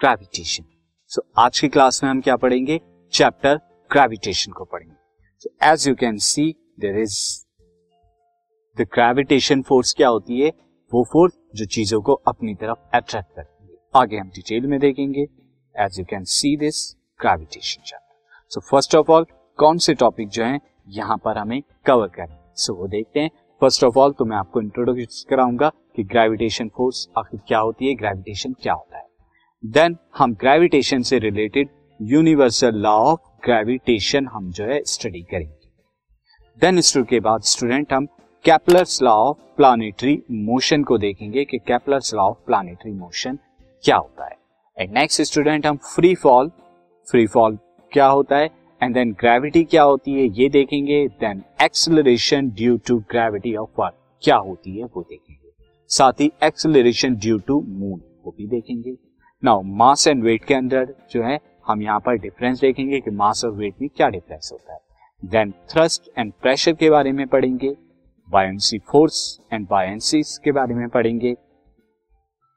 Gravitation सो आज की class में हम क्या पढ़ेंगे? चैप्टर ग्रेविटेशन को पढ़ेंगे. So as you can see there is the gravitation force क्या होती है? वो फोर्स जो चीज़ों को अपनी तरफ़ अट्रैक्ट करती है. आगे हम डिटेल में देखेंगे. As you can see this gravitation chapter so first of all कौन से टॉपिक जो है? यहाँ पर हमें कवर करें सो so, वो देखते हैं. फ़र्स्ट ऑफ़ ऑल तो मैं आपको इंट्रोड्यूस कराऊँगा कि ग्रेविटेशन फोर्स आखिर क्या होती है? ग्रेविटेशन क्या होता है? देन हम ग्रेविटेशन से related universal law of gravitation हम जो है स्टडी करेंगे। देन के बाद स्टूडेंट हम Kepler's law of planetary motion को देखेंगे कि Kepler's law of planetary motion क्या होता है। एंड नेक्स्ट स्टूडेंट हम फ्री फॉल फ्री फॉल क्या होता है? एंड देन ग्रेविटी क्या होती है, ये देखेंगे। Then acceleration due to gravity of earth क्या होती है, वो देखेंगे। साथ ही एक्सलरेशन ड्यू टू मून वो भी देखेंगे। नाउ मास एंड वेट के अंदर जो है, हम यहाँ पर डिफरेंस देखेंगे कि मास और वेट में क्या डिफरेंस होता है। देन थ्रस्ट एंड प्रेशर के बारे में पढ़ेंगे बायोन्सी फोर्स एंड बायोन्सी के बारे में पढ़ेंगे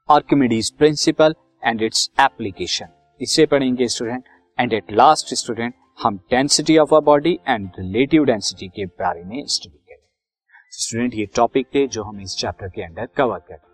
Archimedes principle and its application इसे पढ़ेंगे student and at last student हम density of a body and relative density के बारे में स्टडी करें स्टूडेंट ये टॉपिक थे जो हम इस चैप्टर के अंदर कवर करें